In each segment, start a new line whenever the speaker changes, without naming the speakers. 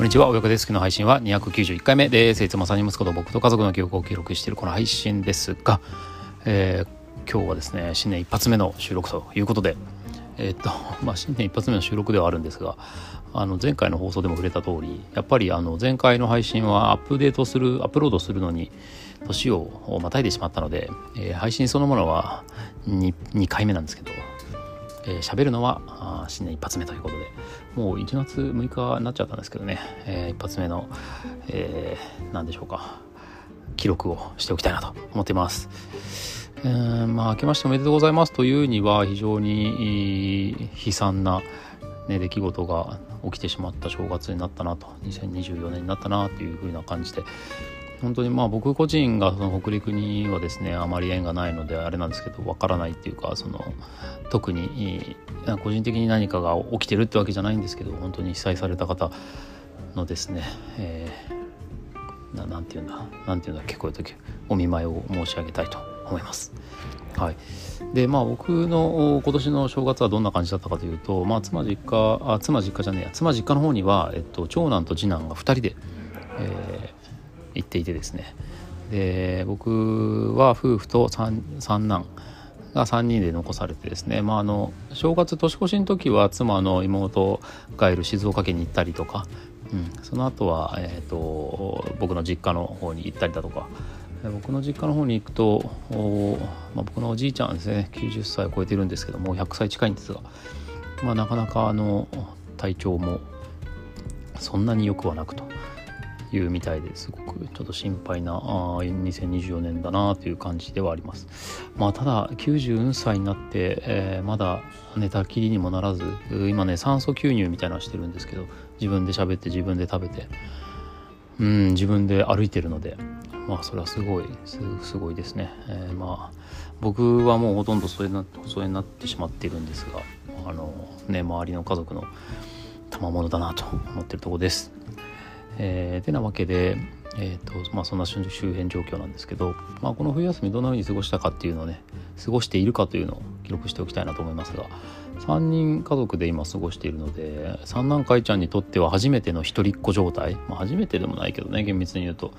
こんにちは、およかです。の配信は291回目です。いつも3人息子と僕と家族の記憶を記録しているこの配信ですが、えー、今日はですね、新年一発目の収録ということで、えー、っと、まあ、新年一発目の収録ではあるんですが、あの前回の放送でも触れた通り、やっぱりあの前回の配信はアップデートする、アップロードするのに、年をまたいでしまったので、えー、配信そのものは 2, 2回目なんですけど、えー、喋るのは新年一発目ということでもう1月6日になっちゃったんですけどね、えー、一発目の、えー、何でしょうか記録をしておきたいなと思っています。えー、まあ明けましておめでとうございますというには非常に悲惨な、ね、出来事が起きてしまった正月になったなと2024年になったなというふうな感じで本当にまあ僕個人がその北陸にはですねあまり縁がないのであれなんですけどわからないっていうかその特に個人的に何かが起きてるってわけじゃないんですけど本当に被災された方のですね、えー、ななんて言うんだなんて言うんだっけこういう時お見舞いを申し上げたいと思います。はい、でまあ僕の今年の正月はどんな感じだったかというと、まあ、妻実家あ妻実家じゃねえや妻実家の方には、えっと、長男と次男が2人で、え行っていてですね。で僕は夫婦と三男が3人で残されてですね、まあ、あの正月年越しの時は妻の妹がいる静岡県に行ったりとか、うん、その後は、えーと、僕の実家の方に行ったりだとか。僕の実家の方に行くとまあ、僕のおじいちゃんですね90歳を超えてるんですけども100歳近いんですが、まあ、なかなかあの体調もそんなに良くはなくと。いうみたいですごくちょっと心配なあ2024年だなという感じではあります。まあ、ただ90歳になって、えー、まだ寝たきりにもならず今ね酸素吸入みたいなのしてるんですけど自分で喋って自分で食べてうん自分で歩いてるのでまあそれはすごいすごいですね。えー、まあ僕はもうほとんどそれなそれになってしまっているんですがあのね周りの家族の賜物だなと思ってるとこです。えー、てなわけで、えーとまあ、そんな周辺状況なんですけど、まあ、この冬休みどんな風に過ごしたかっていうのをね過ごしているかというのを記録しておきたいなと思いますが3人家族で今過ごしているので三男海ちゃんにとっては初めての一人っ子状態、まあ、初めてでもないけどね厳密に言うと。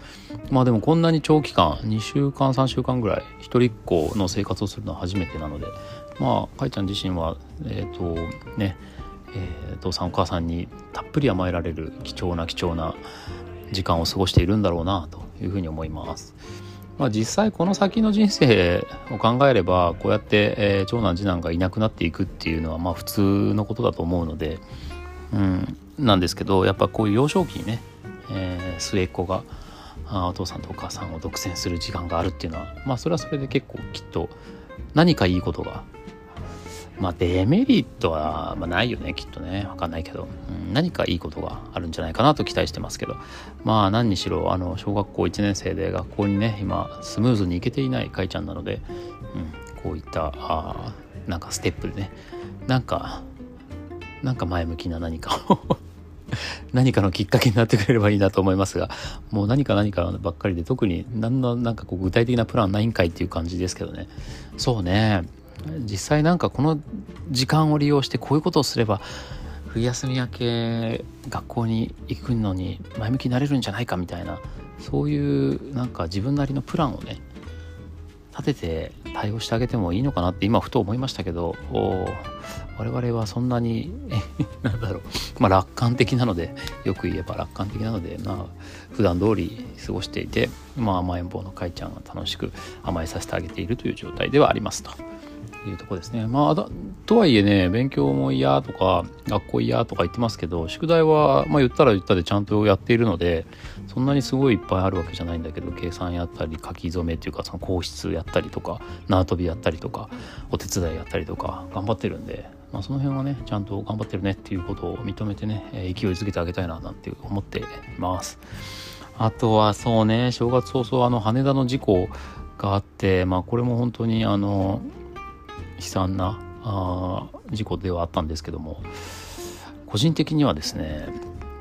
まあでもこんなに長期間2週間3週間ぐらい一人っ子の生活をするのは初めてなのでまあ海ちゃん自身はえっ、ー、とねえー、父さんお母さんにたっぷり甘えられる貴重な貴重な時間を過ごしているんだろうなというふうに思います。まあ、実際この先の人生を考えればこうやって、えー、長男次男がいなくなっていくっていうのはまあ普通のことだと思うので、うん、なんですけどやっぱこういう幼少期にね、えー、末っ子があお父さんとお母さんを独占する時間があるっていうのはまあそれはそれで結構きっと何かいいことがまあデメリットは、まあ、ないよねきっとね。分かんないけど、うん、何かいいことがあるんじゃないかなと期待してますけど。まあ何にしろあの小学校1年生で学校にね今スムーズに行けていないかいちゃんなので、うん、こういったあなんかステップでね。なんかなんか前向きな何かを 何かのきっかけになってくれればいいなと思いますが。もう何か何かばっかりで特に何のなんかこう具体的なプランないんかいっていう感じですけどね。そうね。実際なんかこの時間を利用してこういうことをすれば冬休み明け学校に行くのに前向きになれるんじゃないかみたいなそういうなんか自分なりのプランをね立てて対応してあげてもいいのかなって今ふと思いましたけど我々はそんなに なんだろうまあ楽観的なのでよく言えば楽観的なのでまあ普段通り過ごしていてまあ甘えん坊のかいちゃんが楽しく甘えさせてあげているという状態ではありますと。いうとこですね。まあ、とはいえね、勉強も嫌とか、学校嫌とか言ってますけど、宿題は、まあ言ったら言ったでちゃんとやっているので、そんなにすごいいっぱいあるわけじゃないんだけど、計算やったり、書き初めっていうか、その硬質やったりとか、縄跳びやったりとか、お手伝いやったりとか、頑張ってるんで、まあその辺はね、ちゃんと頑張ってるねっていうことを認めてね、勢いづけてあげたいな、なんて思っています。あとはそうね、正月早々あの羽田の事故があって、まあこれも本当にあの、悲惨なあ事故ではあったんですけども個人的にはですね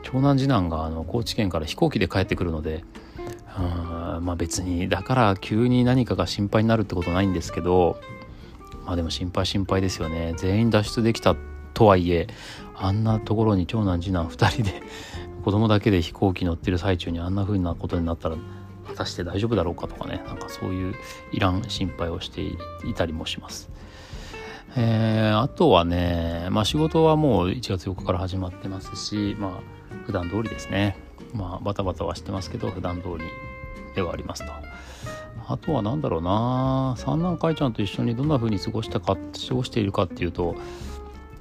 長男次男があの高知県から飛行機で帰ってくるのでうんまあ別にだから急に何かが心配になるってことないんですけどまあでも心配心配ですよね全員脱出できたとはいえあんなところに長男次男2人で子供だけで飛行機乗ってる最中にあんな風なことになったら果たして大丈夫だろうかとかねなんかそういういらん心配をしていたりもします。えー、あとはね、まあ、仕事はもう1月4日から始まってますし、まあ普段通りですね。まあバタバタはしてますけど普段通りではありますと。あとは何だろうな三男会ちゃんと一緒にどんな風に過ごしたか過ごしているかっていうと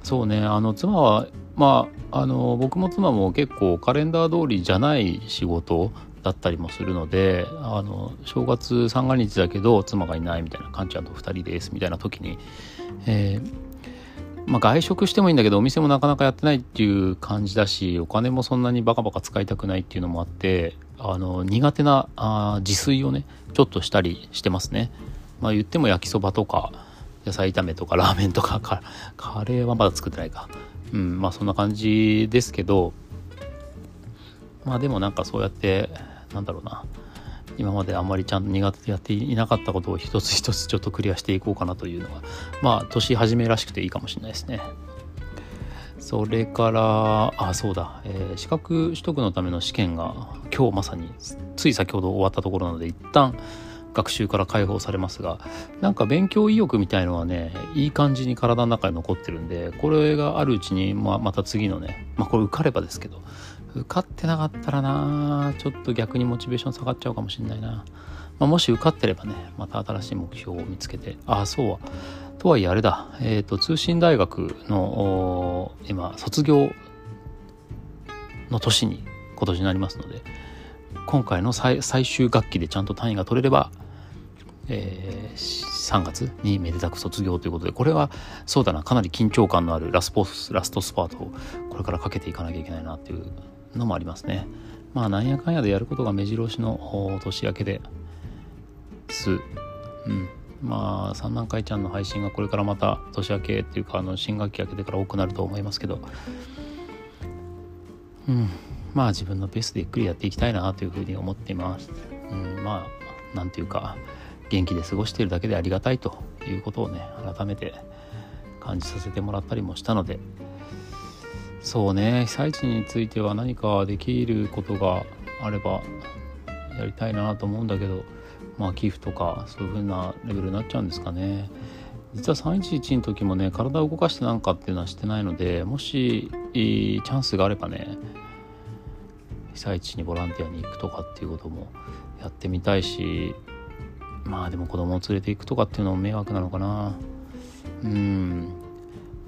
そうねあの妻はまああの僕も妻も結構カレンダー通りじゃない仕事だったりもするのであの正月三が日だけど妻がいないみたいなカンちゃんと2人ですみたいな時に、えーまあ、外食してもいいんだけどお店もなかなかやってないっていう感じだしお金もそんなにバカバカ使いたくないっていうのもあってあの苦手なあ自炊をねちょっとしたりしてますね。まあ、言っても焼きそばとか野菜炒めとかラーメンとかカレーはまだ作ってないか。うん、まあそんな感じですけどまあでもなんかそうやってなんだろうな今まであまりちゃんと苦手でやっていなかったことを一つ一つちょっとクリアしていこうかなというのがまあ年始めらしくていいかもしれないですね。それからあそうだ、えー、資格取得のための試験が今日まさについ先ほど終わったところなので一旦学習から解放されますがなんか勉強意欲みたいのはねいい感じに体の中に残ってるんでこれがあるうちに、まあ、また次のねまあこれ受かればですけど受かってなかったらな。ちょっと逆にモチベーション下がっちゃうかもしれないな、まあ、もし受かってればねまた新しい目標を見つけて。ああそうは。とはいえあれだ、えーと、通信大学の今卒業の年に今年になりますので今回の最終学期でちゃんと単位が取れれば、えー、3月にめでたく卒業ということでこれはそうだな。かなり緊張感のあるラスポラストスパートをこれからかけていかなきゃいけないなっていうのもありますね。まあなんやかんやでやることが目白押しの年明けです。うん。まあ三男会ちゃんの配信がこれからまた年明けっていうかあの新学期明けてから多くなると思いますけど、うん、まあ自分のペースでゆっくりやっていきたいなというふうに思っています。うん、まあなんていうか元気で過ごしているだけでありがたいということをね改めて感じさせてもらったりもしたのでそうね。被災地については何かできることがあればやりたいなと思うんだけどまあ寄付とかそういう風なレベルになっちゃうんですかね。実は311の時もね体を動かしてなんかっていうのはしてないのでもしチャンスがあればね被災地にボランティアに行くとかっていうこともやってみたいしまあでも子供を連れて行くとかっていうのも迷惑なのかな。うん。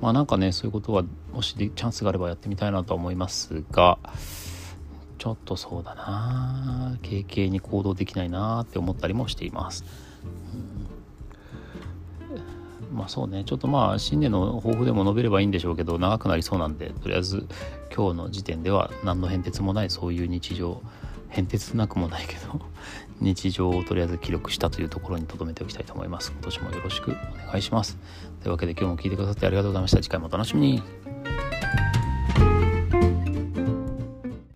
まあなんかねそういうことはもしチャンスがあればやってみたいなとは思いますがちょっとそうだな。軽々に行動できないなって思ったりもしています、うん、まあそうね。ちょっとまあ新年の抱負でも述べればいいんでしょうけど長くなりそうなんでとりあえず今日の時点では何の変哲もないそういう日常変哲なくもないけど 日常をとりあえず記録したというところに留めておきたいと思います。今年もよろしくお願いします。というわけで今日も聞いてくださってありがとうございました。次回もお楽しみに。